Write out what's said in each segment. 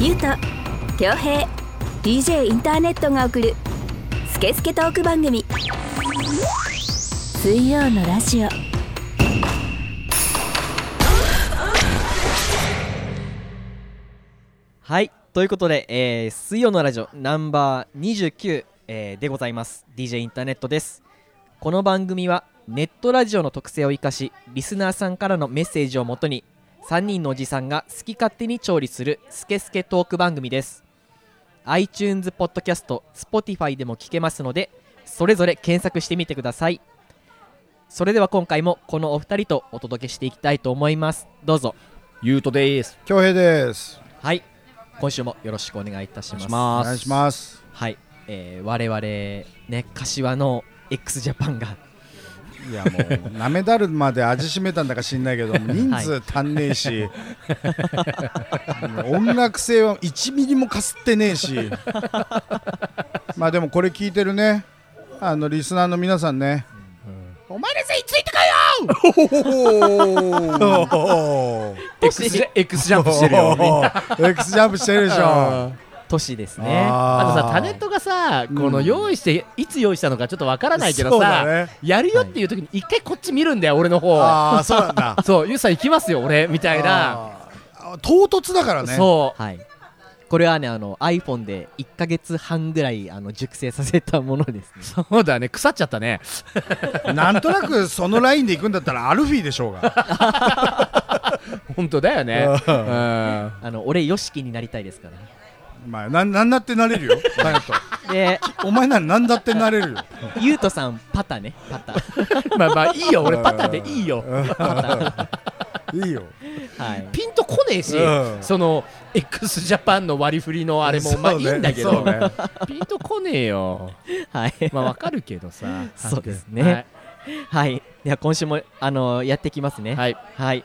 ゆうと恭平 DJ インターネットが送るスケスケトーク番組。水曜のラジオ。はいということで、えー水曜のラジオナンバー29、えーでございます。DJ インターネットです。この番組はネットラジオの特性を生かしリスナーさんからのメッセージをもとに3人のおじさんが好き勝手に調理するスケスケトーク番組です。iTunes ポッドキャスト Spotify でも聞けますのでそれぞれ検索してみてください。それでは今回もこのお二人とお届けしていきたいと思います。どうぞ。ゆうとです。恭平です。はい。今週もよろしくお願いいたします。お願いします。はい、えー、我々ね柏の x ジャパンがいやもうなめだるまで味しめたんだか知んないけど人数足んねえし、音楽性は1ミリもかすってねえし。まあでもこれ聞いてるね。あのリスナーの皆さんね、お前らさんついてこいよ X X ジャンプしてるよみんな。X ジャンプしてるでしょ都市ですね。あとさタネットがさこのうん用意していつ用意したのかちょっとわからないけどさ、だね。やるよっていう時に一回こっち見るんだよ俺の方。ああそうなんだ。そうゆうさん行きますよ俺みたいな。唐突だからね。そう。はい。これはねあの iPhone で1ヶ月半ぐらいあの熟成させたものですね。そうだね腐っちゃったね。なんとなくそのラインで行くんだったらアルフィーでしょうが。本当だよね。あの俺 YOSHIKI になりたいですからねまあなんなんだってなれるよ。タネット。でお前ならなんだってなれるよ。ゆうとさんパタね。パタ。まあまあいいよ。俺パタでいいよ。いいよ。はい。ピンとこねえし、うん。その x ジャパンの割り振りのあれもまあいいんだけど、そうね。ピンとこねえよ。はい。まあわかるけどさそうですね。はい。では今週もあのやっていきますね。はい、はい。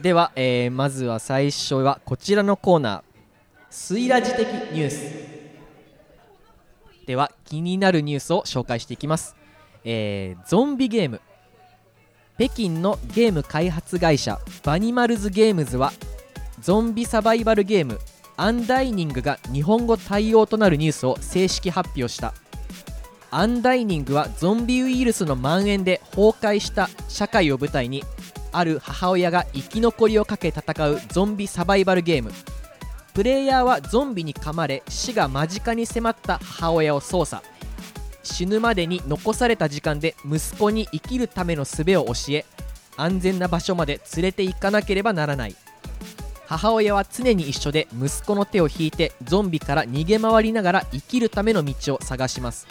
では、えーまずは最初はこちらのコーナー、スイラジ的ニュース。では、気になるニュースを紹介していきます。えーゾンビゲーム。北京のゲーム開発会社バニマルズゲームズはゾンビサバイバルゲームアンダイニングが日本語対応となるニュースを正式発表したアンダイニングはゾンビウイルスの蔓延で崩壊した社会を舞台にある母親が生き残りをかけ戦うゾンビサバイバルゲームプレイヤーはゾンビに噛まれ死が間近に迫った母親を操作。死ぬまでに残された時間で息子に生きるための術を教え安全な場所まで連れて行かなければならない。母親は常に一緒で息子の手を引いてゾンビから逃げ回りながら生きるための道を探します。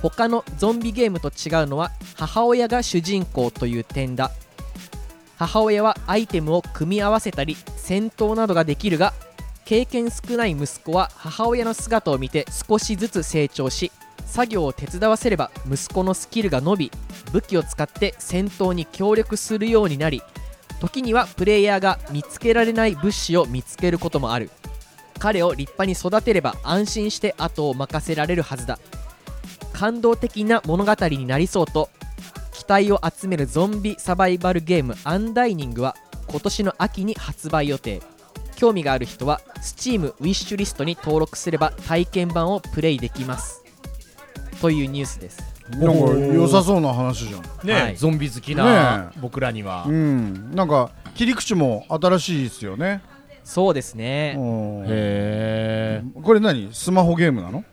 他のゾンビゲームと違うのは母親が主人公という点だ。母親はアイテムを組み合わせたり戦闘などができるが経験少ない息子は母親の姿を見て少しずつ成長し作業を手伝わせれば息子のスキルが伸び武器を使って戦闘に協力するようになり時にはプレイヤーが見つけられない物資を見つけることもある。彼を立派に育てれば安心して後を任せられるはずだ。感動的な物語になりそうと期待を集めるゾンビサバイバルゲームアンダイニングは今年の秋に発売予定。興味がある人は Steam ウィッシュリストに登録すれば体験版をプレイできます。というニュースです。なんか良さそうな話じゃん。ね、はい。ゾンビ好きなね僕らには、うん。なんか切り口も新しいですよね。そうですね。うんへえこれ何？スマホゲームなの？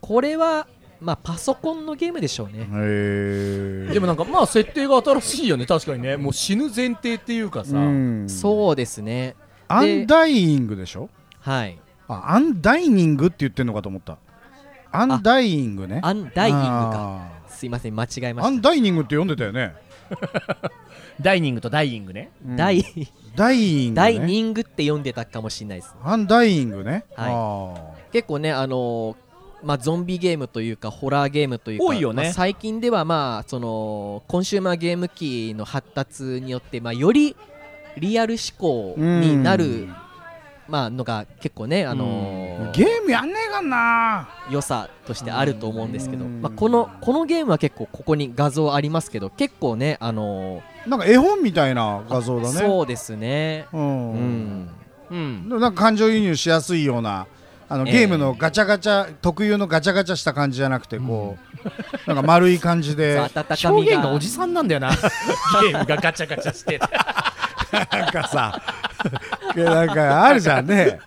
これはまあパソコンのゲームでしょうね。へえでもなんかまあ設定が新しいよね。確かにね。もう死ぬ前提っていうかさ、うん。そうですねアンダイイングでしょ？はい。あアンダイニングって言ってんのかと思った。アンダイイングね。アンダイニングか。あすいません間違えました。ダイニングって読んでたよね。ダイニングとダイイングね。うん。ダイダイイングね。ダイニングって読んでたかもしれないです。アンダイイングね。はい。あ結構ねあのーまあ、ゾンビゲームというかホラーゲームというか多いよね。まあ最近ではまあそのコンシューマーゲーム機の発達によって、まあ、よりリアル思考になるまあのが結構ねあのーゲームやんねえかんな。良さとしてあると思うんですけど、うん。まあ、このこのゲームは結構ここに画像ありますけど結構ねあのなんか絵本みたいな画像ーだね。そうですね。ううん。んうん。でもなんか感情移入しやすいようなあのええ。ゲームのガチャガチャ、特有のガチャガチャした感じじゃなくてこう、なんか丸い感じで。表現がおじさんなんだよな。ゲームがガチャガチャしてなんかさなんかあるじゃんね。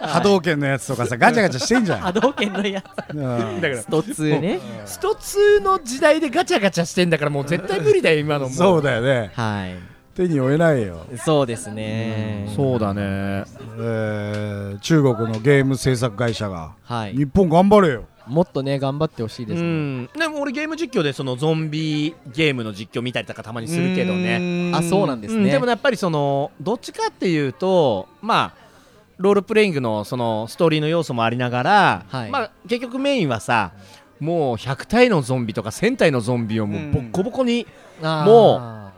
波動拳のやつとかさガチャガチャしてんじゃん、波動拳のやうん。だからつスト2ね。スト2の時代でガチャガチャしてんだからもう絶対無理だよ今のも。そうだよね。はい。手に負えないよ、そうですね。そうだね。えー中国のゲーム制作会社がはい。日本頑張れよもっとね頑張ってほしいですうねん。でも俺ゲーム実況でそのゾンビゲームの実況見たりとかたまにするけどね。あそうなんですね。うん。でもやっぱりそのどっちかっていうとまあロールプレイングのそのストーリーの要素もありながら、はい。まあ結局メインはさもう100体のゾンビとか1000体のゾンビをもうボッコボコにも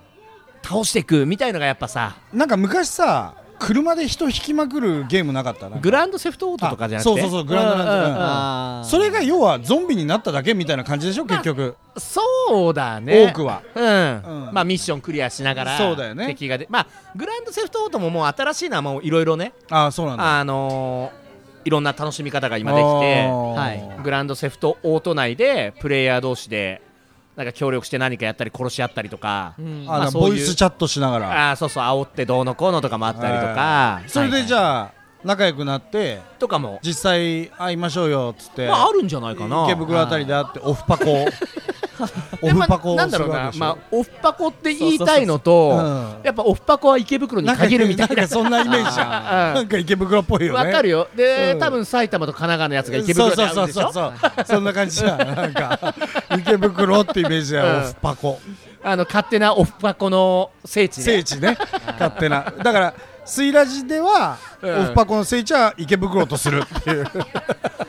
倒していくみたいのがやっぱさ。なんか昔さ車で人引きまくるゲームなかった？なグランドセフトオートとかじゃなくて？そうそうそうグランドなんそれが要はゾンビになっただけみたいな感じでしょ結局。そうだね。多くは。うん、うん。まあミッションクリアしながらそうだよね。敵がでまあグランドセフトオートももう新しいのはもういろいろねああそうなんだ。あのーいろんな楽しみ方が今できてはい。グランドセフトオート内でプレイヤー同士でなんか協力して何かやったり殺し合ったりとか、うん。あのまあボイスチャットしながら。あーそうそう。煽ってどうのこうのとかもあったりとか、それでじあゃあ仲良くなってとかも、実際会いましょうよっつってまあ、あるんじゃないかな。池袋あたりで会ってオフパコ。オフパコをなんだろうな。まあオフパコって言いたいのとうん。やっぱオフパコは池袋に限るみたいな。んかそんなイメージじゃん。な なんか池袋っぽいよね。わかるよ。で、うん。多分埼玉と神奈川のやつが池袋であるんでしょ？そうそうそうそう。そんな感じじゃん。なんか池袋ってイメージだよ、うん。オフパコ。あの勝手なオフパコの聖地ね。聖地ね。勝手な。だからスイラジでは、うんオフパコの聖地は池袋とするっていう。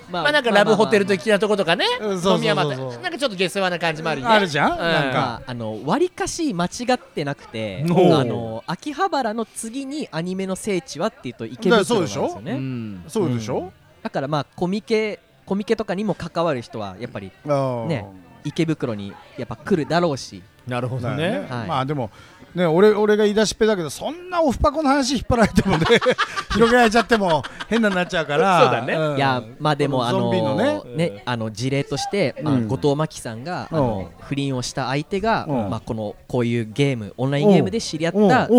ま まあなんかラブホテル的なとことかね。うんそうそうそうそう。飲み屋まで。なんかちょっと下世話な感じもあるよね。あるじゃん。うん。なんか。まあ、あの割りかし間違ってなくてあの秋葉原の次にアニメの聖地はっていうと池袋なんですよね。うん。そうでしょ、だからまあコミケコミケとかにも関わる人はやっぱりああね池袋にやっぱ来るだろうし。なるほだよね。はい。まあでもね俺俺が言い出しっぺだけどそんなオフパコの話引っ張られてもね 広げられちゃっても変なになっちゃうから。そうだね。ん。いやまあでもあののね。ねあの事例として、まあうん後藤真希さんが不倫をした相手が、うん。まあ、このこういうゲームオンラインゲームで知り合った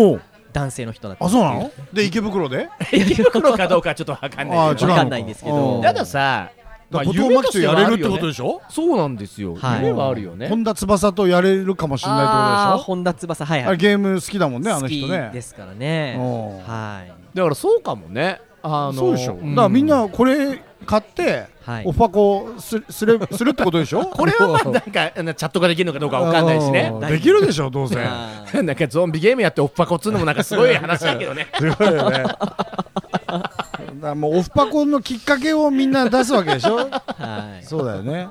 男性の人だったあそうなの？で池袋で？池袋かどうかちょっとわかんないけど。あ違うのわかんないんですけど。うん。たださまあ後藤真希とやれるってことでししょ？ょそうなんですよ。はい。夢はあるよね。本田翼とやれるかもしれないってことでしょ？本田翼はいはい。ゲーム好きだもんねあの好き人ねですからね。うん。はい。だからそうかもね。あのそうでしょ、ん。だからみんなこれ買って、はい。オフパコすすれするってことでしょ？これはまあなんかあのチャットができるのかどうかわかんないしね。うん。できるでしょどうせ。なんかゾンビゲームやってオフパコっつうのもなんかすごい話だけどね。すごいよねだもうオフパコのきっかけをみんな出すわけでしょ？はい。そうだよね。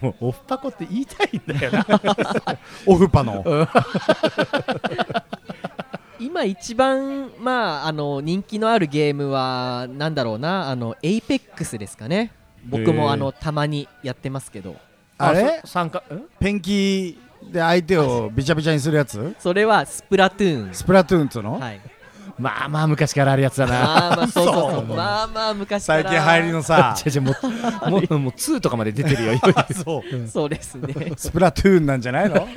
もうオフパコって言いたいんだよな。オフパの。今一番まああの人気のあるゲームはなんだろうな？あのエイペックスですかね。僕もあのたまにやってますけど。あれ？そ参加？ん？ペンキで相手をびちゃびちゃにするやつ？それはスプラトゥーン。スプラトゥーンっつうの、はいまあまあ昔からあるやつだな。まあまあそうそうそう。そう。まあまあ昔から。最近流行りのさ違う違うもうもうもう2とかまで出てるよそうそうですねスプラトゥーンなんじゃないの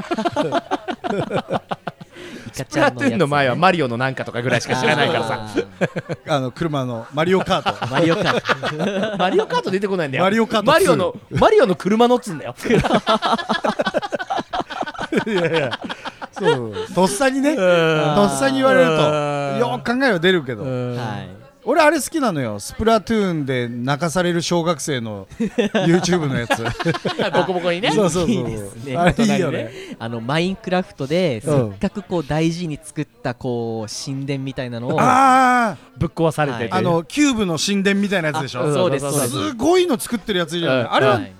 スプラトゥーンの前はママリオのなんかとかぐらいしか知らないからさあの車のマリオカートマリオカートマリオカート出てこないんだよマリオカート2マリオのマリオの車のっつうんだよいやいやそうとっさにねととっさに言われるとよく考えは出るけど。はい。俺あれ好きなのよ。スプラトゥーンで泣かされる小学生の YouTube のやつ。ボコボコにね。そうそうそう。いいですね。あれいいよね。あのマインクラフトでせうん。っかくこう大事に作ったこう神殿みたいなのをあぶっ壊されてああのキューブの神殿みたいなやつでしあょそうですそうです。すごいの作ってるやついるよね。うん。あれははい。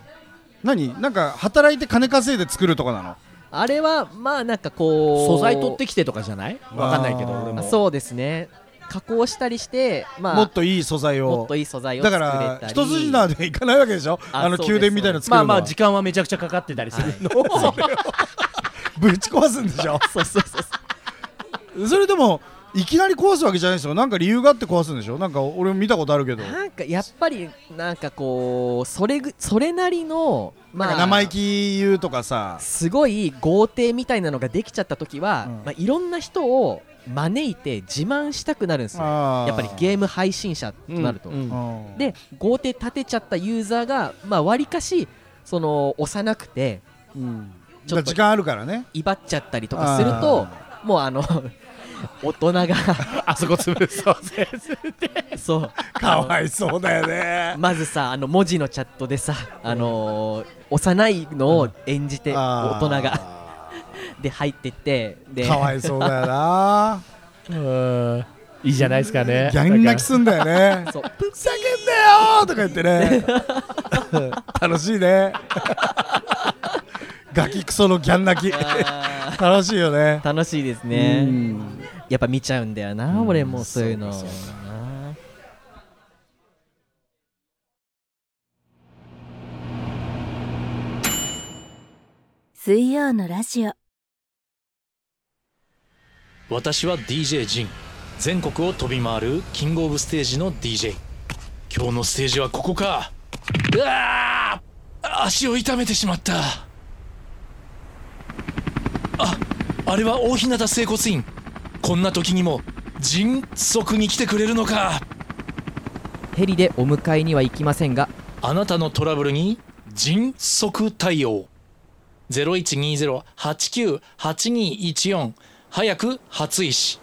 何？なんか働いて金稼いで作るとかなの？あれはまあなんかこう素材取ってきてとかじゃない？わかんないけど俺も。あそうですね。加工したりして、まあ、もっといい素材を。もっといい素材をだ作れかたり。ら一筋縄でいかないわけでしょ？あの宮殿みたいなの作るの。はまあまあ時間はめちゃくちゃかかってたりするの。を、ぶち壊すんでしょ？そうそうそうそう。それでもいきなり壊すわけじゃないですよ。なんか理由があって壊すんでしょ？なんか俺も見たことあるけど。なんかやっぱりなんかこうそれぐそれなりのまあなんか生意気言うとかさ。すごい豪邸みたいなのができちゃった時は、うん。まあ、いろんな人を招いて自慢したくなるんですよ。やっぱりゲーム配信者となると、うんうん。で豪邸建てちゃったユーザーがまあ割かしその幼くてうん。ちょっと時間あるからね。威張っちゃったりとかするともうあの大人が。あそこ潰そう。ぜそう。かわいそうだよね。まずさあの文字のチャットでさ、あのー幼いのを演じて大人が。で入ってってでかわいそうだよな。うん。いいじゃないですかね。ギャン泣きすんだよね。そう。ふざけんなよーとか言ってね。楽しいね。ガキクソのギャン泣き。あ楽しいよね。ー楽しいですうねんやっぱ見ちゃうんだよな、うん。俺もそういうの。水曜のラジオ。私は DJ ジン。全国を飛び回るキングオブステージの DJ 今日のステージはここか。うわー。足を痛めてしまった。ああれは大日向整骨院こんな時にも迅速に来てくれるのか。ヘリでお迎えには行きませんがあなたのトラブルに迅速対応。0120-89-8214早く初石。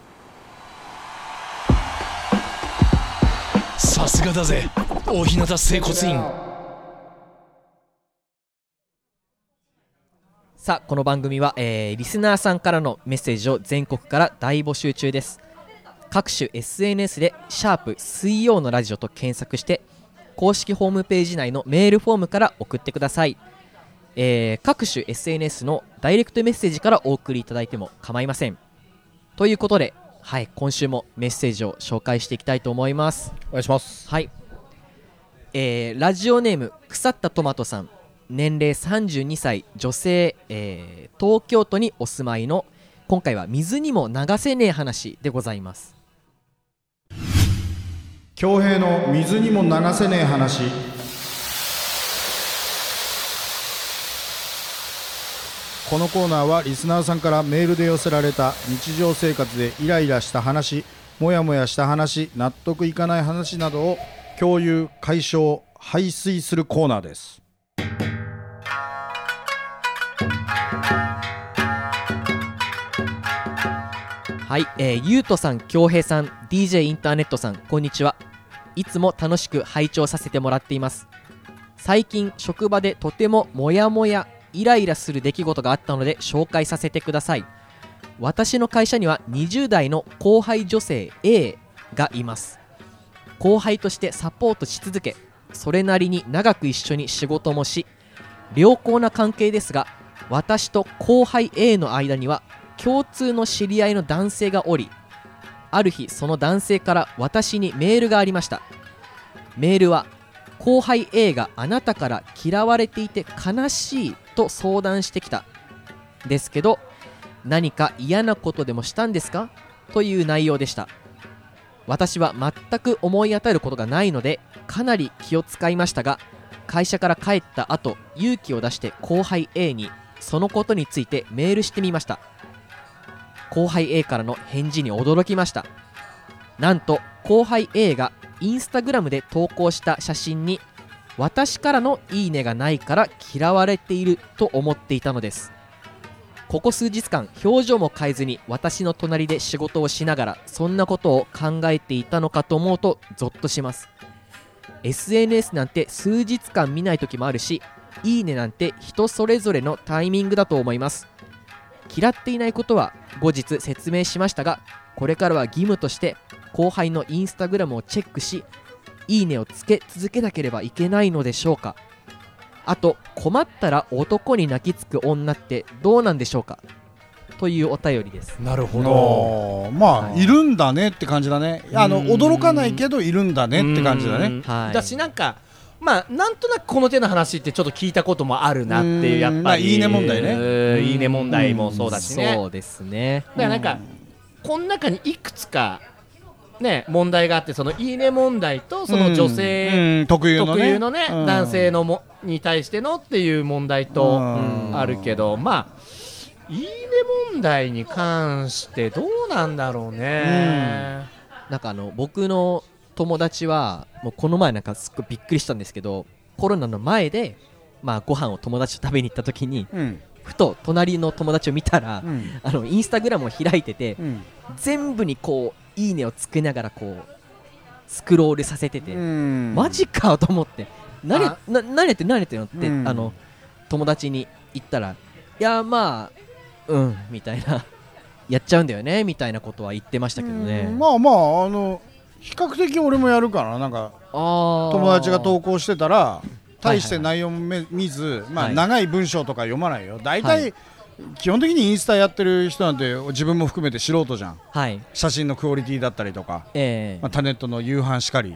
さすがだぜ大日向整骨院さあこの番組は、えーリスナーさんからのメッセージを全国から大募集中です。各種 SNS で「シャープ水曜のラジオ」と検索して公式ホームページ内のメールフォームから送ってください、えー各種 SNS のダイレクトメッセージからお送りいただいても構いません。ということで、はい、今週もメッセージを紹介していきたいと思います。お願いします。はい、えーラジオネーム腐ったトマトさん年齢32歳女性、えー東京都にお住まいの今回は水にも流せねえ話でございます。恭平の水にも流せねえ話。このコーナーはリスナーさんからメールで寄せられた日常生活でイライラした話モヤモヤした話納得いかない話などを共有解消排水するコーナーです。はい、えー、ゆうとさん、恭平さん、DJ インターネットさん、こんにちは。いつも楽しく拝聴させてもらっています。最近、職場でとてもモヤモヤ、イライラする出来事があったので紹介させてください。私の会社には20代の後輩女性 A がいます。後輩としてサポートし続け、それなりに長く一緒に仕事もし、良好な関係ですが、私と後輩 A の間には共通の知り合いの男性がおりある日その男性から私にメールがありました。メールは後輩 A があなたから嫌われていて悲しいと相談してきた。ですけど何か嫌なことでもしたんですか？という内容でした。私は全く思い当たることがないのでかなり気を使いましたが会社から帰った後勇気を出して後輩 A にそのことについてメールしてみました。後輩 A からの返事に驚きました。なんと後輩 A がインスタグラムで投稿した写真に私からのいいねがないから嫌われていると思っていたのです。ここ数日間表情も変えずに私の隣で仕事をしながらそんなことを考えていたのかと思うとゾッとします。SNS なんて数日間見ない時もあるしいいねなんて人それぞれのタイミングだと思います。嫌っていないことは後日説明しましたがこれからは義務として後輩のインスタグラムをチェックしいいねをつけ続けなければいけないのでしょうか。あと困ったら男に泣きつく女ってどうなんでしょうか？というお便りです。なるほおー。まあはい。いるんだねって感じだね。あのうん。驚かないけどいるんだねって感じだね。はい。だしなんかまあなんとなくこの手の話ってちょっと聞いたこともあるなっていううん。やっぱり、まあいいね問題ね。うん。いいね問題もそうだしね、そうですね。だからなんか、この中にいくつかね問題があってそのいいね問題とその女性、うん。うん特有のね。特有のね、うん。男性のもに対してのっていう問題とうん。あるけど、まあいいね問題に関してどうなんだろうね。なんかあの僕の友達はもうこの前なんかすっごいびっくりしたんですけどコロナの前でまあご飯を友達と食べに行った時にうん。ふと隣の友達を見たら、うん。あのインスタグラムを開いてて、うん。全部にこういいねをつけながらこうスクロールさせてて、うん。マジかと思って何あ。な何やって何やってんのって、うん。あの友達に言ったらいやまあうんみたいな。やっちゃうんだよねみたいなことは言ってましたけどね、うん。まあまああの比較的俺もやるからなんか友達が投稿してたら大してはい内容もめ見ず、まあ、はい。長い文章とか読まないよ。大は体い。基本的にインスタやってる人なんて自分も含めて素人じゃん。はい。写真のクオリティだったりとか、ええ。まあ、タネットの夕飯しかり。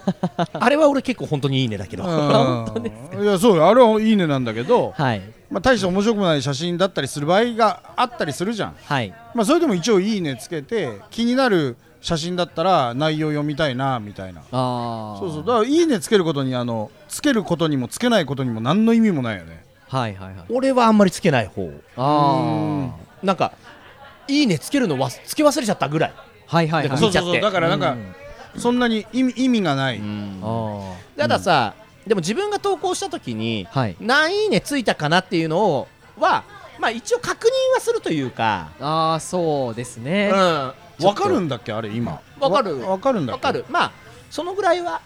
あれは俺結構本当にいいねだけど。うん。いやそうよあれはいいねなんだけど、はい。まあ、大して面白くもない写真だったりする場合があったりするじゃん、はい。まあ、それでも一応いいねつけて気になる写真だったら内容読みたいなみたいな。ああそうそう。だからいいねつけることにあのつけることにもつけないことにも何の意味もないよね。はいはいはい。俺はあんまりつけない方。あなんかいいねつけるのわつけ忘れちゃったぐらい。あはいはいはい。そうそうそう。だからなんか、そんなに意味意味がない、あたださ、でも自分が投稿した時にあはい。何いいねついたかなっていうのをはまあ一応確認はするというか、ああそうですうん、ね、わわかるんだっけあれ今？わかる。わわかるんだかる。まあそのぐらいは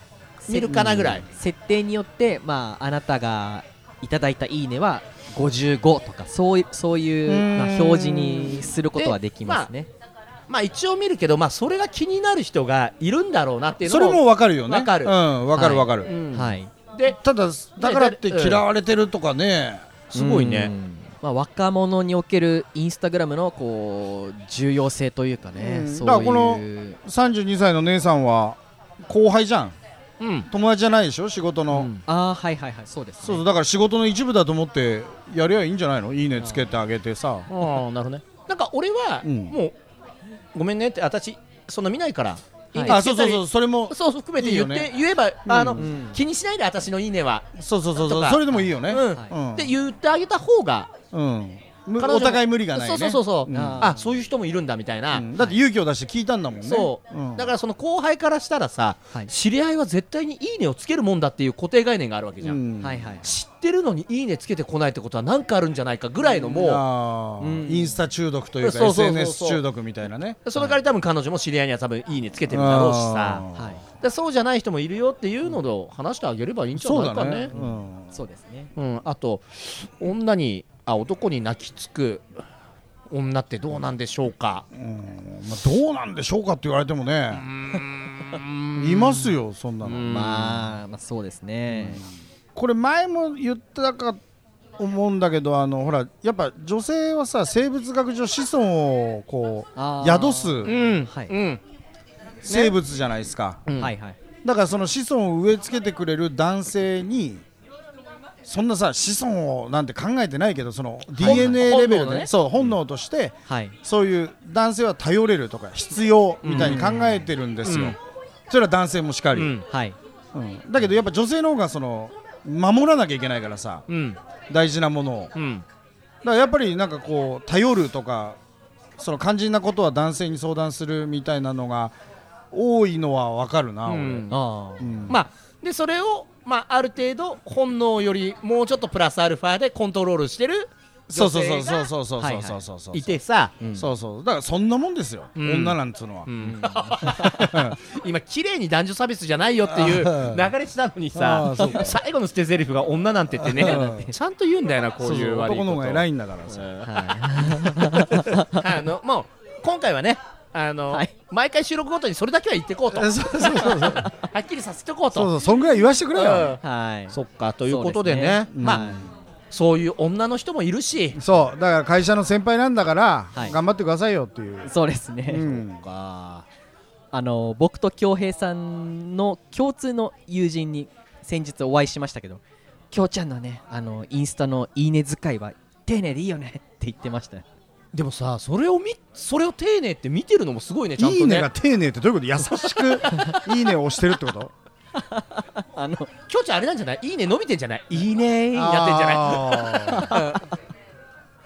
見るかなぐらい、設定によってまああなたがいただいたいいねは55とかそういそういうまあ、表示にすることはできますね、まあ一応見るけどまあそれが気になる人がいるんだろうなっていうのそれもわかるよね。わかる。うんわかるわかる、うん。はい。でただだからって嫌われてるとかね、すごいね。うんまあ、若者におけるインスタグラムのこう重要性というかね、うん。そうだからこのいう32歳の姉さんは後輩じゃん。うん。友達じゃないでしょ？仕事の、うん。ああはいはいはい。そうです、ね、そうだから仕事の一部だと思ってやりゃいいんじゃないの？いいねつけてあげてさ。ああなるほどね。なんか俺はうん。もうごめんねって私そんな見ないから。い。いねあそうそうそう。それもそう含めて言ってね。言えばあの、うん気にしないで私のいいねは、そうそうそうそう。それでもいいよね。うん。はいうん。って言ってあげた方がうん。お互い無理がないね。そうそうそうそう、うん。ああそういう人もいるんだみたいな、うん。だって勇気を出して聞いたんだもんね。そう、ん。だからその後輩からしたらさ、はい。知り合いは絶対にいいねをつけるもんだっていう固定概念があるわけじゃん、うん。はいはい知ってるのにいいねつけてこないってことは何かあるんじゃないかぐらいのもうん。インスタ中毒というかそうそうそうそう。SNS 中毒みたいなね。うその代わり多分彼女も知り合いには多分いいねつけてるんだろうしさ。そうじゃない人もいるよっていうのを話してあげればいいんじゃないかね。そうだね。うん。そうですね。うん、あと女にあ男に泣きつく女ってどうなんでしょうか？うんまあどうなんでしょうかって言われてもね。いますよそんなの。うん。まあ、まあそうですね、これ前も言ったか思うんだけどあのほらやっぱ女性はさ生物学上子孫をこう宿すうん。はい。うん。生物じゃないですか、うん。はいはい。だからその子孫を植え付けてくれる男性にそんなさ子孫をなんて考えてないけどその DNA レベルでねそう本能としてはい。そういう男性は頼れるとか必要みたいに考えてるんですよ、うん。それは男性もしかり、うん。はい。うん。だけどやっぱ女性の方がその守らなきゃいけないからさうん。大事なものを。だかうんらやっぱりなんかこう頼るとかその肝心なことは男性に相談するみたいなのが多いのはわかるな、俺うん。あーうん。まあでそれをまあある程度本能よりもうちょっとプラスアルファでコントロールしてるそうそう女性がそうそうそうそうはいはいそうそうそう。いてさ、うん。そうそうだからそんなもんですよ、うん。女なんつうのは、う ん今綺麗に男女差別じゃないよっていう 流れしたのにさ最後の捨て台詞が女なんてってね。うん。ちゃんと言うんだよなこうそうそういう。悪いこと。男の方が偉いんだからさ、うんは あのもう今回はねあの、はい。毎回収録ごとにそれだけは言ってこうと。は そうそうそうそう。っきりさせてこうと。そうそうそんぐらい言わしてくれよ、うん。いはい。そっかということでね。ね。まあ、はい。そういう女の人もいるし。そうだから会社の先輩なんだから、はい。頑張ってくださいよっていう、そうですね、うん、か。あの僕と恭平さんの共通の友人に先日お会いしましたけど京ちゃんのねあのインスタのいいね使いは丁寧でいいよねって言ってました。よでもさそれをみそれを丁寧って見てるのもすごいねちゃんとね。いいねが丁寧ってどういうこと？優しく いいねを押してるってこと？あのきょうちゃんあれなんじゃない？いいね伸びてんじゃない？いいね。になってんじゃない？ゃ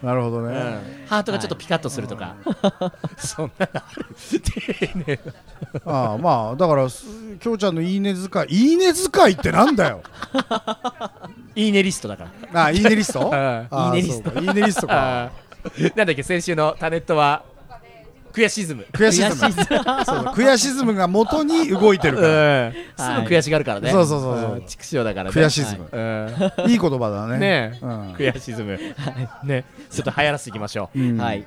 なるほどね、ハートがちょっとピカッとするとか、そんなのある？丁寧ああまあだからすきょうちゃんのいいね使い。いいね使いってなんだよ。いいねリストだから。あいいねリスト？ああいいねリスト。いいねリストか なんだっけ先週のタネットは悔しズム。悔しズム。悔しズム。が元に動いてるうから。ん。すぐ悔しがるからね。そうそうそうそう。ん。畜生だからね。悔しズム。うん。いい言葉だね。ねえ。うん。悔しズム。ね。ちょっと流行らせていきましょう。うん。はい。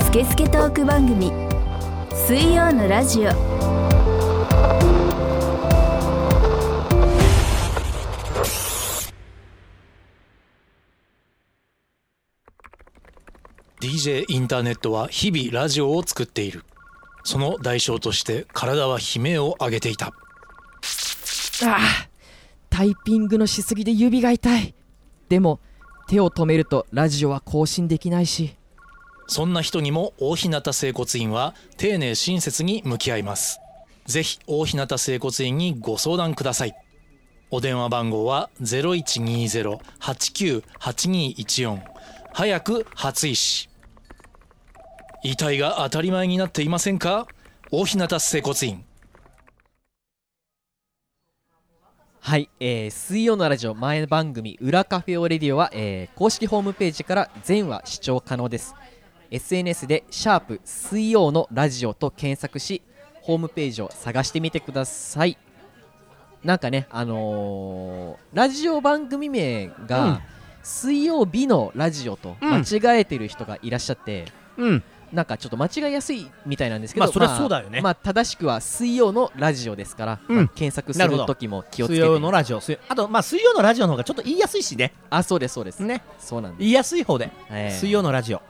スケスケトーク番組水曜のラジオ「DJ インターネットは日々ラジオを作っている。その代償として体は悲鳴を上げていた。ああタイピングのしすぎで指が痛い。でも手を止めるとラジオは更新できないし。そんな人にも大日向整骨院は丁寧親切に向き合います。ぜひ大日向整骨院にご相談ください。お電話番号は0120-898214早く初医師遺体が当たり前になっていませんか？大日向整骨院。はい、えー水曜のラジオ前番組「裏カフェオレディオは」えー公式ホームページから全話視聴可能です。SNS で「シャープ水曜のラジオ」と検索しホームページを探してみてください。なんかねあのーラジオ番組名が、うん。水曜日のラジオと間違えてる人がいらっしゃって、うんなんかちょっと間違いやすいみたいなんですけどまあそりゃそうだよね。まあ正しくは水曜のラジオですから、うん。まあ検索すなるほど。る時も気をつけて。水曜のラジオ。水あとまあ水曜のラジオの方がちょっと言いやすいしね。あそうですそうです。ね。そうなんです、言いやすい方で。えー水曜のラジオ。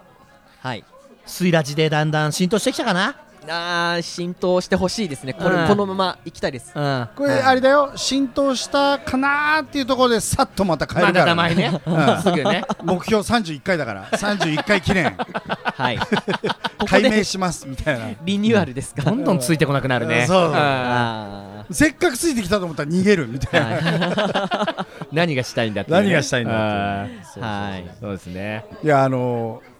はい。水ラジでだんだん浸透してきたかなあー浸透してほしいですね。これ、うん。このまま行きたいです。うん。これあれだよ。浸透したかなーっていうところでさっとまた変えまだるから。名前ね。うん。すぐね。目標31回だから。31回記念。はい。ここ解明でしますみたいな。リニューアルですか、どんどんついてこなくなるね。そう。うんあせっかくついてきたと思ったら逃げるみたいな、何がしたいんだっていうね。何がしたいんだっていうあーーはいそうですね。いやあのー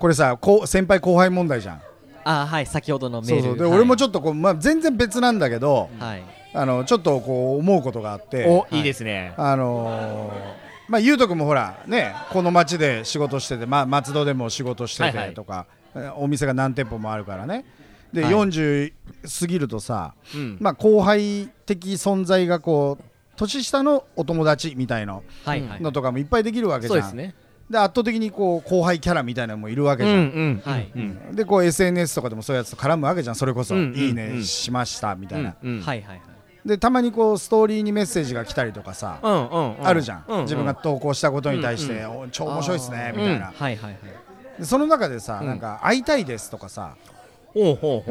これさこう先輩後輩問題じゃんあーはい先ほどのメールそうそう。で、はい俺もちょっとこう、まあ、全然別なんだけどはい。あのちょっとこう思うことがあっておいいですね。あのーまあ、ゆうとくんもほらねこの町で仕事してて、まあ、松戸でも仕事してはいはい。てとか、えお店が何店舗もあるからね。で、はい。40過ぎるとさ、うん。まあ、後輩的存在がこう年下のお友達みたいのはいはい。のとかもいっぱいできるわけじゃん。そうですねで圧倒的にこう後輩キャラみたいなのもいるわけじゃん、んはい。うん。でこう SNS とかでもそういうやつと絡むわけじゃん。それこそ、うんうんいいねうんしましたみたいな、うんはいはいはい。でたまにこうストーリーにメッセージが来たりとかさ、うんうんうん。あるじゃん、うう自分が投稿したことに対して、うお超面白いっすねみたいな、はいはいはい。でその中でさ、うん。なんか会いたいですとかさ、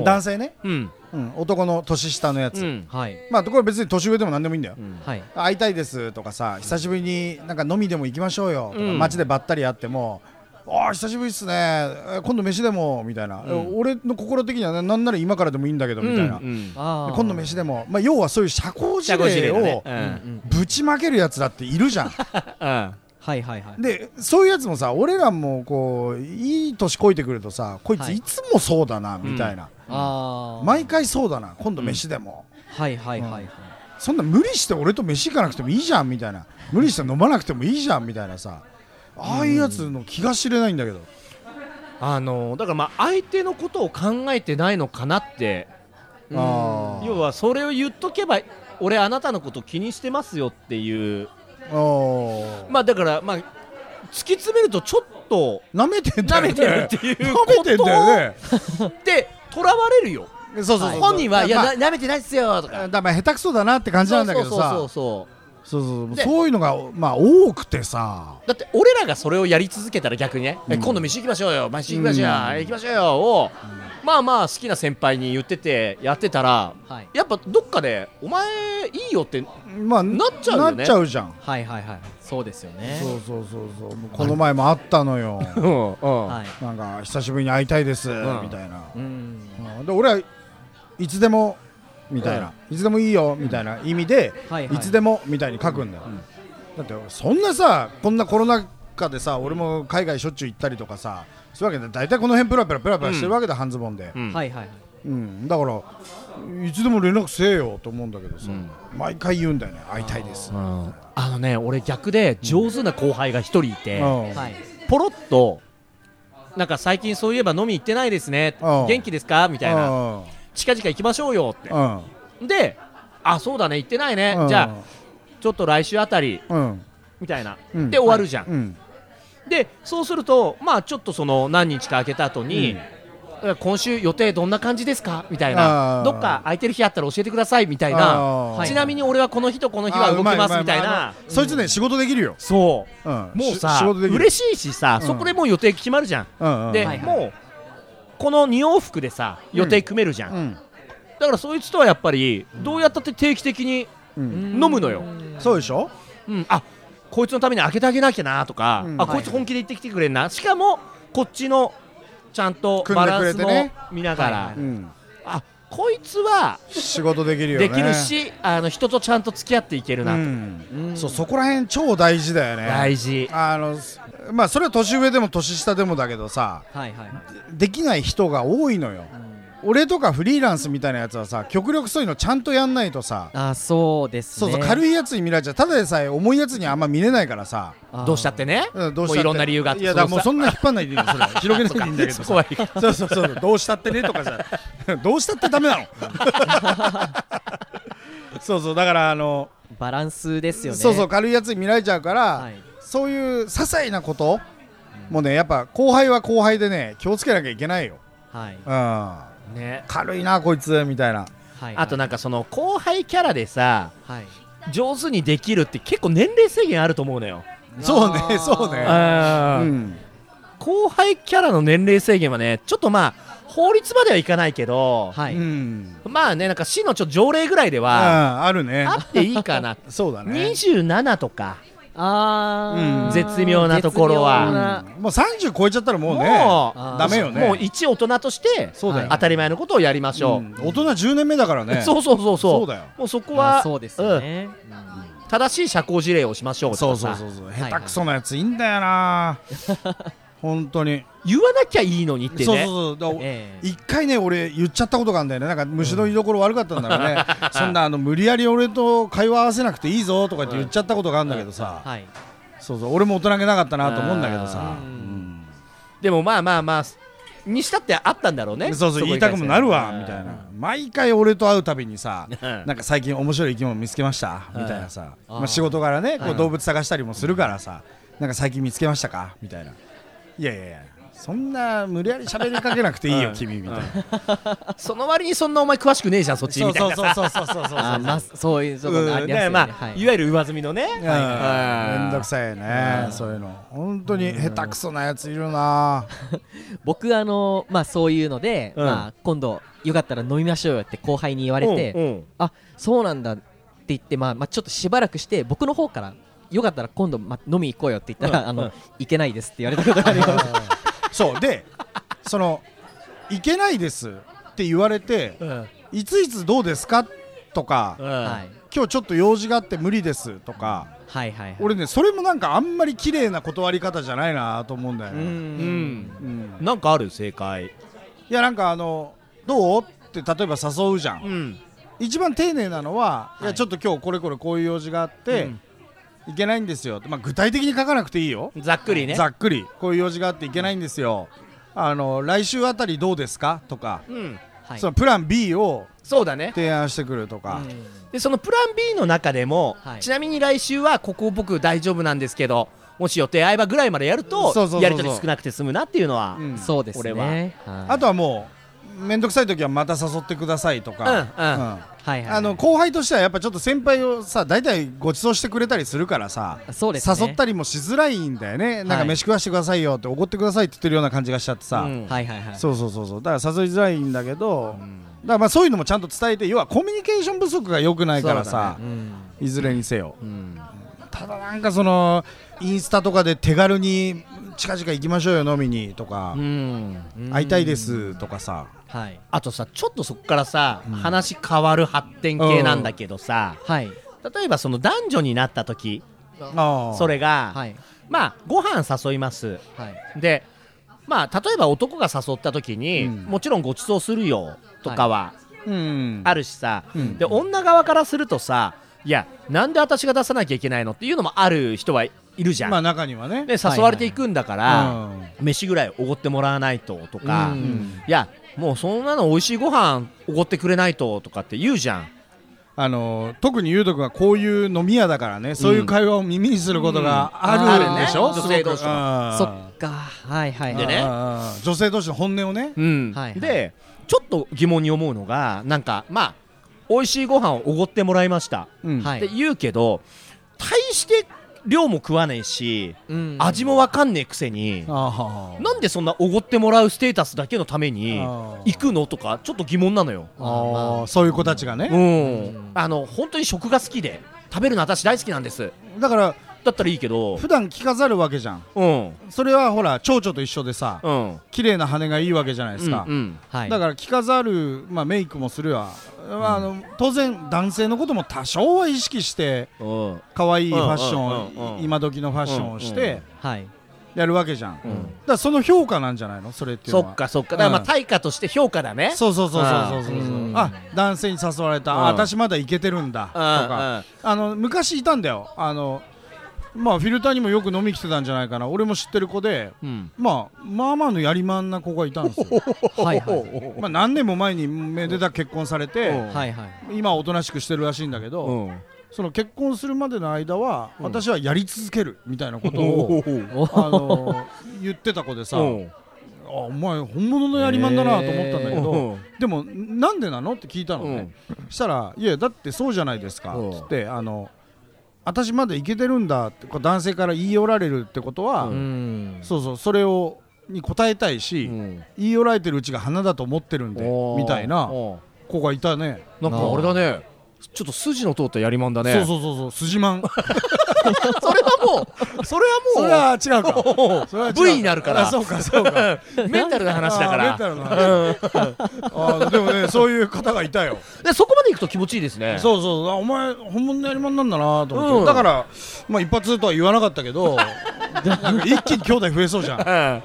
男性ね、うん。うん、男の年下のやつ、うん。はい。まあこれ別に年上でも何でもいいんだよ、うん。はい。会いたいですとかさ久しぶりになんか飲みでも行きましょうよとか、うん。街でばったり会ってもああ久しぶりっすね。え今度飯でもみたいな、ん。俺の心的にはねなんなら今からでもいいんだけどみたいな、うん。うん今度飯でも、まあ、要はそういう社交辞令をぶちまけるやつだっているじゃん。うんはいはいはい。でそういうやつもさ俺らもこういい年こいてくるとさこいはい。ついつもそうだなみたいな、ああ毎回そうだな今度飯でも、はいはいはいはい。そんな無理して俺と飯行かなくてもいいじゃんみたいな。無理して飲まなくてもいいじゃんみたいなさ。ああいうやつの気が知れないんだけど、あのだからまあ相手のことを考えてないのかなって。要はそれを言っとけば俺あなたのこと気にしてますよっていうまあだからまあ突き詰めるとちょっと舐めてんだよね。舐めてるっていう舐めてんだよね。ってとらわれるよ。そうそうそう。本人はいやまあな舐めてないっすよとか。だから下手くそだなって感じなんだけどさ。そうそうそうそうそうそうでそういうのがまあ多くてさ。だって俺らがそれをやり続けたら逆にね、え今度飯行きましょうよ。飯行きましょう。よ、うん。行きましょうよ。をまあまあ好きな先輩に言っててやってたらはい。やっぱどっかでお前いいよってまあなっちゃうよね。なっちゃうじゃん。はいはいはい。そうですよね。そうそうそうそう。もうこの前もあったのよ。うんうん。はい。なんか久しぶりに会いたいですん。みたいな。うん。うん。で俺はいつでもみたいな、いつでもいいよみたいな意味で、はいはい。いつでもみたいに書くんだよ、だってそんなさこんなコロナ禍でさ俺も海外しょっちゅう行ったりとかさそういうわけで大体この辺プラプラプラプラしてるわけだ、半ズボンで、うん。はいはいうん。だからいつでも連絡せえよと思うんだけどさ、うん。毎回言うんだよね会いたいです、うん。あのね俺逆で上手な後輩が一人いて、うん。はい。ポロッとなんか最近そういえば飲み行ってないですねうん。元気ですか？みたいな。うん近々行きましょうよって。うん。であそうだね行ってないね。うん。じゃあちょっと来週あたりうん。みたいな。うん。で終わるじゃん。うん。でそうするとまあちょっとその何日か空けた後に、今週予定どんな感じですか？みたいな。どっか空いてる日あったら教えてくださいみたいあなーちなみに俺はこの日とこの日はあ動きますみたいな。そいつね仕事できるよ、そう。うん。しもうさ嬉しいしさうん。そこでもう予定決まるじゃんうんうん。ではいはい。もうこの2往復でさ予定組めるじゃん。うん。だからそいつとはやっぱりどうやったって定期的にうん。飲むのよ。そうでしょ？うん。あこいつのために開けてあげなきゃなとかうん。あこいつ本気で行ってきてくれんな。しかもこっちのちゃんとバランスも見ながら、はい。うん。あこいつは仕事できるよね。できるし、あの人とちゃんと付き合っていけるうなと、ん。そうそこら辺超大事だよね。大事。あのまあそれは年上でも年下でもだけどさはいはいできない人が多いのよ。俺とかフリーランスみたいなやつはさ極力そういうのちゃんとやんないとさあそうですね。そうそう軽いやつに見られちゃうただでさえ重いやつにあんま見れないからさ。どうしたってね？うんどうしたって。もういろんな理由があって。いやだもうそそんな引っ張んないでいいよそれ。広げないでいいんだけどそうそうそうどうしたってねとかさ。どうしたってダメなの。そうそう。だからあのバランスですよね。そうそう。軽いやつに見られちゃうから、はいそういう些細なこともうねやっぱ後輩は後輩でね気をつけなきゃいけないよ、はい。うん、ね。軽いなこいつみたいな。はい。あとなんかその後輩キャラでさはい。上手にできるって結構年齢制限あると思うのよ、そうねそうね。うん。後輩キャラの年齢制限はねちょっとまあ法律まではいかないけど、はい、うん。まあねなんか市のちょっと条例ぐらいではああるね。あっていいかな。そうだね。27とかあー。うん絶妙なところは。うんもう30超えちゃったらもうねもあーダメよね。もう一大人としてそうだよ。当たり前のことをやりましょう、うん。大人10年目だからね。そうそうそうそう。そうだよ。もうそこまはあそうですよね、正しい社交辞令をしましょうそうそうそうそう。はい下手くそなやついいんだよな 本当に。言わなきゃいいのにってね。そうそうそう。ええ。一回ね俺言っちゃったことがあるんだよね。なんか虫の居所悪かったんだろうね、そんなあの無理やり俺と会話合わせなくていいぞとかって言っちゃったことがあるんだけどさ、はい。そうそう俺も大人げなかったなと思うんだけどさ、うんうん。でもまあまあまあにしたってあったんだろうね。そうそう言いたくもなるわみたいな。毎回俺と会うたびにさうん。なんか最近面白い生き物見つけましたみたいなさ、まあ、仕事柄ねこはい。う動物探したりもするからさ。なんか最近見つけましたかみたいないやいやいやそんな無理やり喋りかけなくていいよ、うん。君みたいな、その割にそんなお前詳しくねえじゃんそっちみたいそうそうそうそうそうそうあーまあそういうところありますよね、ねまあ、はい。い、わゆる上積みのね、うんはい。めんどくさいよねそういうの。本当に下手くそなやついるな。僕あのまあそういうので、うん。まあ今度よかったら飲みましょうよって後輩に言われて、うんうん。あそうなんだって言って、まあ、まあちょっとしばらくして僕の方からよかったら今度、まあ、飲み行こうよって言ったら、あの行けないですって言われたことがあります。そう。でその「いけないです」って言われてうん「いついつどうですか?」とかうんはい「今日ちょっと用事があって無理です」とかはいはいはい。俺ねそれもなんかあんまり綺麗な断り方じゃないなと思うんだようね、うん。うん。なんかある正解。いやなんかあの「どう?」って例えば誘うじゃん、ん。一番丁寧なのは、い、やちょっと今日これこれこういう用事があって、うんいけないんですよ。まあ、具体的に書かなくていいよ。ざっくりね。ざっくり。こういう用事があっていけないんですよ。あの来週あたりどうですか？とか、うん。はい。そのプラン B をそうだね。提案してくるとか、でそのプラン B の中でも、はい。ちなみに来週はここ僕大丈夫なんですけどもし予定合えばぐらいまでやるとやり取り少なくて済むなっていうのは、うん。そうですね。俺は。はい。あとはもう面倒くさい時はまた誘ってくださいとか、うんうん。はいはいあの後輩としてはやっぱちょっと先輩をさ大体ご馳走してくれたりするからさそうですね。誘ったりもしづらいんだよね。なんかはい飯食わしてくださいよっておごってくださいって言ってるような感じがしちゃってさ、うんはいはいはい。そうそうそうそう。だから誘いづらいんだけど、だからまあそういうのもちゃんと伝えて要はコミュニケーション不足が良くないからさ、うん。いずれにせよ。うん。ただなんかそのインスタとかで手軽に近々行きましょうよ飲みにとか、うん。会いたいですとかさ。はい。あとさちょっとそこからさ、話変わる発展系なんだけどさ、はい。例えばその男女になった時あそれが、はい。まあご飯誘います。はい。でまあ例えば男が誘った時に、うん。もちろんご馳走するよとかはうん。あるしさ、うん。で女側からするとさいやなんで私が出さなきゃいけないのっていうのもある人はいるじゃん、まあ中にはね。で誘われていくんだから、うん。飯ぐらいおごってもらわないととか、うん。うんいやもうそんなの美味しいご飯おごってくれないととかって言うじゃん。あの特にゆうとくんはこういう飲み屋だからね、そういう会話を耳にすることがあるんでしょ、女性同士の。うん。そっか。はいはいでね。女性同士の本音をね。うん。はいはい。でちょっと疑問に思うのがなんかまあ美味しいご飯をおごってもらいました、うん。はいって言うけど大して量も食わねえし、うん。味もわかんねえくせに、なんでそんなおごってもらうステータスだけのために行くのとかちょっと疑問なのよ。あーそういう子たちがうね、ん、あの本当に食が好きで食べるの私大好きなんです。だからだったらいいけど。普段着飾るわけじゃん。うん。それはほら蝶々と一緒でさうん。綺麗な羽がいいわけじゃないですか、うんうん。はい。だから着飾る、まあ、メイクもするわ、まああの当然男性のことも多少は意識してうん。可愛いファッション今時のファッションをしてはい。やるわけじゃん、だかうんらその評価なんじゃないの？それっていうのは。そっかそっか。だからまあうん。対価として評価だね。そうそうそうそうそうそうう。ん。あ男性に誘われた、うん。あ私まだいけてるんだ。とか、あの昔いたんだよ。あのまあフィルターにもよく飲み来てたんじゃないかな。俺も知ってる子でうん。うんまあまあまあのやりまんな子がいたんですよ。はいはい。まあ何年も前にめでたく結婚されてうん。はいはい。今はおとなしくしてるらしいんだけど、うん。その結婚するまでの間は、うん。私はやり続けるみたいなことを、おあの言ってた子でさ、うん。あお前本物のやりまんだなと思ったんだけど、うん。でもなんでなの？って聞いたのね、したら「いやだってそうじゃないですか」うん。つってあの「私まだいけてるんだ」ってこう男性から言い寄られるってことは、ううん。そうそうそれをに答えたいし、うん。言い寄られてるうちが花だと思ってるんでみたいなお子がいたね。ーなんかあれだね。ちょっと筋の通ったやりまんだね。そうそうそうそう筋マン それはもうそれそれはは違うか。も うそれは違う V になるから。あそうかそうか。メンタルな話だから。メンタルの話。あーでもねそういう方がいたよ。でそこまでいくと気持ちいいですね。そうそうあお前本物のやりまんなんだなと思って、うん。だからまあ一発とは言わなかったけど一気に兄弟増えそうじゃん。うん。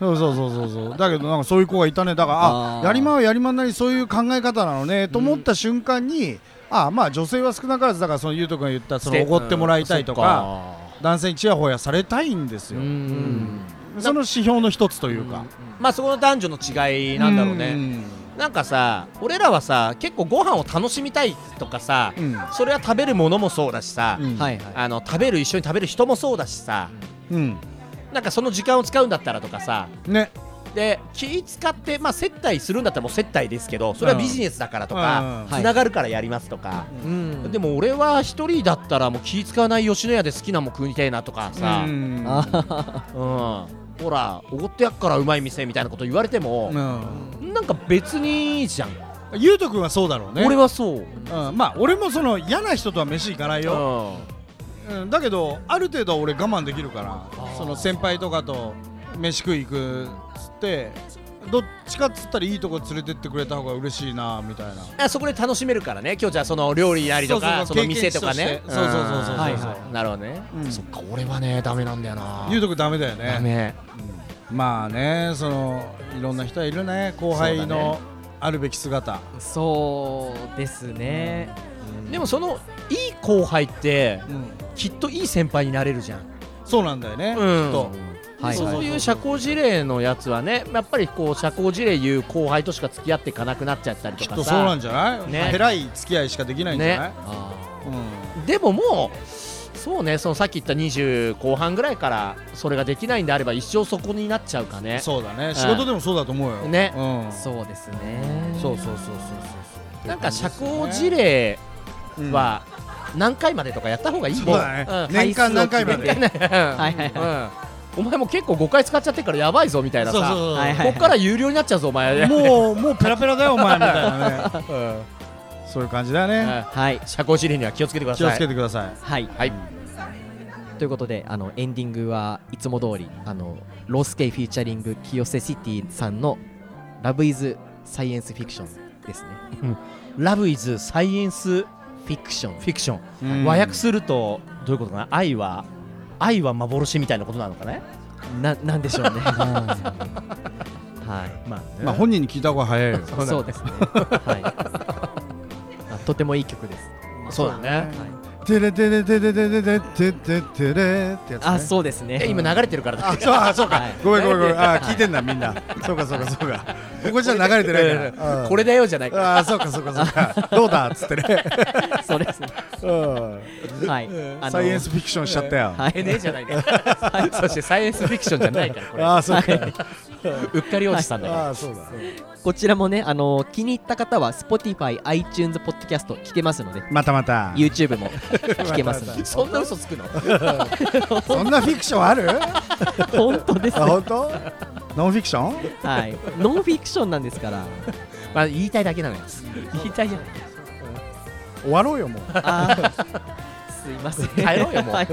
そうそうそうそうそう。だけどなんかそういう子がいたね。だからあやりまんはやりまんなりそういう考え方なのねと思った瞬間に、あまあ女性は少なからずだからそのゆうとくんが言ったそのおごってもらいたいとか、男性にちやほやされたいんですよ、うん。その指標の一つというか、まあそこの男女の違いなんだろうね。なんかさ俺らはさ結構ご飯を楽しみたいとかさうん。うんそれは食べるものもそうだしさうん。あの食べる一緒に食べる人もそうだしさ。うん。なんかその時間を使うんだったらとかさねで気使って、まあ、接待するんだったらもう接待ですけどそれはビジネスだからとかうん。つながるからやりますとか、うん。でも俺は一人だったらもう気使わない吉野家で好きなもん食いたいなとかさ、うん。うん。ほらおごってやっからうまい店みたいなこと言われても、うん。なんか別にいいじゃん、ゆうとくんはそうだろうね。俺はそう、うん、まあ俺もその嫌な人とは飯行かないよ、うん、だけどある程度は俺我慢できるから。その先輩とかと飯食い行くっつってどっちかっつったらいいとこ連れてってくれた方が嬉しいなみたいな。あそこで楽しめるからね。今日じゃあその料理なりとかそうそうそうの店とかね。そうそうそうそうそう。なるほどね、うん。そっか俺はねダメなんだよな。ゆうとくんダメだよね。ダメ。まあねそのいろんな人はいるね。後輩のあるべき姿。そうですね。でもそのいい後輩ってうん。きっといい先輩になれるじゃん、そうなんだよね、うん。きっとはいそういう社交辞令のやつはねやっぱりこう社交辞令言う後輩としか付き合っていかなくなっちゃったりとかさ。きっとそうなんじゃない？ね。偉い付き合いしかできないんじゃない、あうんでももうそうねそのさっき言った20後半ぐらいからそれができないんであれば一生そこになっちゃうかね。そうだね。仕事でもそうだと思うよ。ね。うん。そうですね。そうそうそうそうなんか社交辞令そうは何回までとかやった方がいいそうだね。うん。年間何回まで。はいはいはい。うんお前も結構5回使っちゃってるからやばいぞみたいなさ。こっから有料になっちゃうぞお前。もうもうペラペラだよお前みたいなね。うん。そういう感じだよね。はい。社交辞令には気をつけてくだ気をさいつけてください。はい。はい。ということであのエンディングはいつも通りあのロースケイフィーチャリング清瀬シティさんの「ラブイズサイエンスフィクション」ですね。ラブイズサイエンスフフィクション。ィクション。うん和訳するとどういうことかな？愛は愛は幻みたいなことなのかね？ななんでしょうね。はい。まあまあ本人に聞いた方が早いよ。そうそうですね。はい。あとてもいい曲です。そうだねテレテレテレテレテレテレレってやつねあそうですね今流れてるからだあそうあそうかはいごめんごめんごめんあ聞いてんだみんなそうかそうかそうかここじゃ流れてないからこれだよじゃないかあそうかそうかそうかどうだっつってねそうですねはいサイエンスフィクションしちゃったよはいえねえじゃないかそしてサイエンスフィクションじゃないからあそうか うっかりおじさんだから こちらもねあの気に入った方は Spotify、iTunes、Podcast 聞けますのでまたまた。YouTube も 聞けますので。そんな嘘つくの？そんなフィクションある？本当です本当？ノンフィクション？はい。ノンフィクションなんですから。まあ言いたいだけなのよ言いたいじゃない。終わろうよもう。すいません。帰ろうよもう。はい、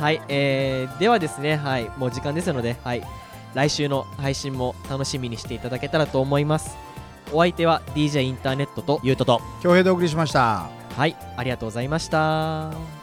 はい。えーではですねはい。もう時間ですのではい来週の配信も楽しみにしていただけたらと思います。お相手は DJ インターネットとゆうとと。恭平でお送りしました。はいありがとうございました